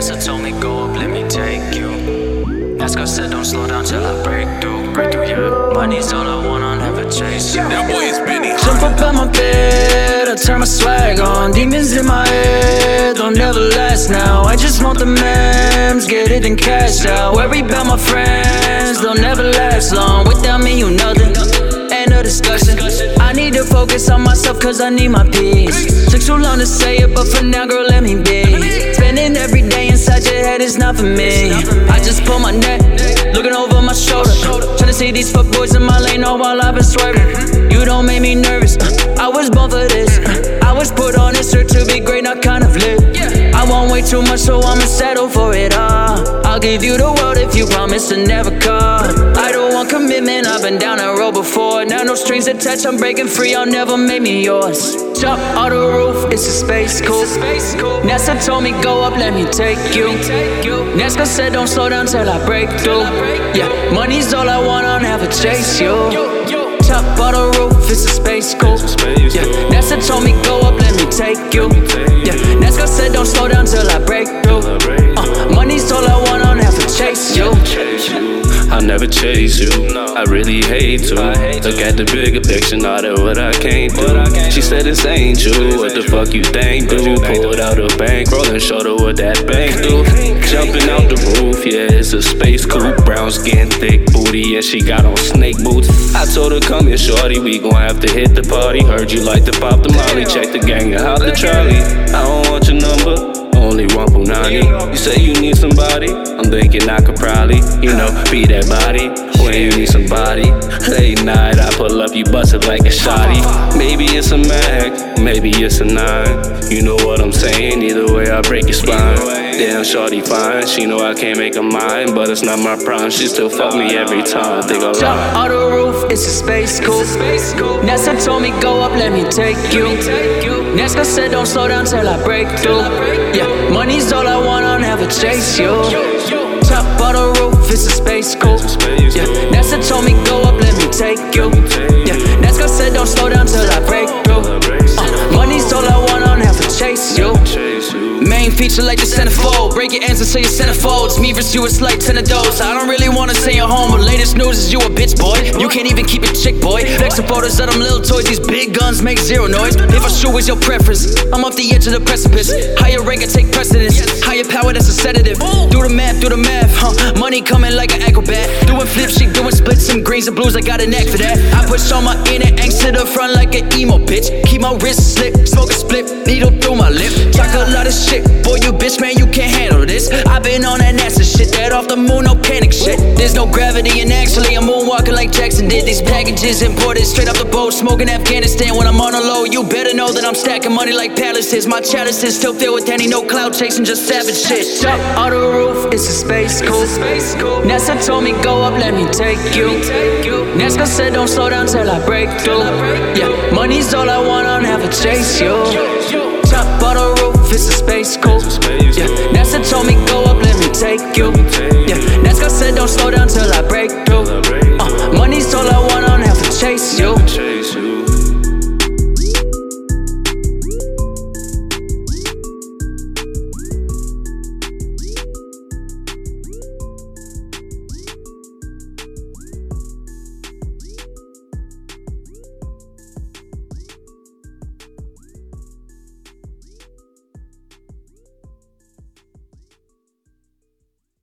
NASA told me go up, let me take you. NASCAR said don't slow down till I break through, break through, yeah. Money's all I want, I'll never chase you. That boy is Benny. Jump up in my bed, I turn my swag on. Demons in my head, don't never last now. I just want the mems, get it and cash out. Worry about my friends, they'll never last long. Without me, you nothing. Discussion. I need to focus on myself, cause I need my peace. Took too long to say it, but for now, girl, let me be. Spending every day inside your head is not for me. I just pull my neck, looking over my shoulder. Trying to see these fuckboys in my lane, all while I've been swerving. You don't make me nervous. I was born for this. I was put on this earth to be great, not kind of lit. I want way too much, so I'ma settle for it all. I'll give you the world if you promise to never call. I Strings attached, I'm breaking free, I'll never make me yours. Jump on the roof, it's a space cool. NASA told me go up, let me take you. NASCAR said don't slow down till I break through. Yeah, money's all I want, I'll never chase you. Top on the roof, it's a space cool. Yeah, NASA told me I'll never chase you. I really hate to. Look at the bigger picture, not at what I can't do. She said this ain't you. What the fuck you think, do? Pulled out a bankroll and showed her what that bank do. Jumping out the roof, yeah, it's a space coupe. Brown skin, thick booty, yeah, she got on snake boots. I told her, come here, shorty, we gon' have to hit the party. Heard you like to pop the molly, check the gang and hop the trolley. I don't want your number. Only one punani. You say you need somebody. I'm thinking I could probably, you know, be that body. When you need somebody. Late night, I pull up, you bust it like a shotty. Maybe it's a Mac, maybe it's a nine. You know what I'm saying? Either way, I break your spine. Damn, shorty fine. She know I can't make her mine, but it's not my prime. She still fuck me every time. Think I'll Jump lie. on the roof, it's a space cool. NASA told me go up, let me take you. NASCAR said don't slow down till I break through. Yeah, money's all I want, I'll never chase you. Top on the roof, it's a space cool. Feature like the centerfold. Break your ends until your centerfolds. Me versus you, it's like 10 of those. I don't really wanna say you're home, but latest news is you a bitch, boy. You can't even keep it chick, boy. Extra photos of them little toys. These big guns make zero noise. If I shoot is your preference, I'm off the edge of the precipice. Higher rank, I take precedence. Higher power, that's a sedative. Do the math, do the math, huh? Money coming like an acrobat. Doing flips, she doing splits, some greens and blues. I got a knack for that. I push all my inner angst to the front like an emo bitch. Keep my wrist slip, smoke a split, needle through my lip. Talk a lot of shit, shit, that off the moon, no panic shit. There's no gravity, and actually, I'm moonwalking like Jackson did. These packages imported straight off the boat, smoking Afghanistan when I'm on a low. You better know that I'm stacking money like palaces. My chalice is still filled with any no cloud chasing, just savage shit. Up on the roof, it's a space cool. NASA told me go up, let me take you. NASCAR said don't slow down till I break through. Yeah, money's all I want, I'll never chase you. Top on the roof, it's a space cool. Yeah, take you. Yeah, NASCAR said don't slow down till I break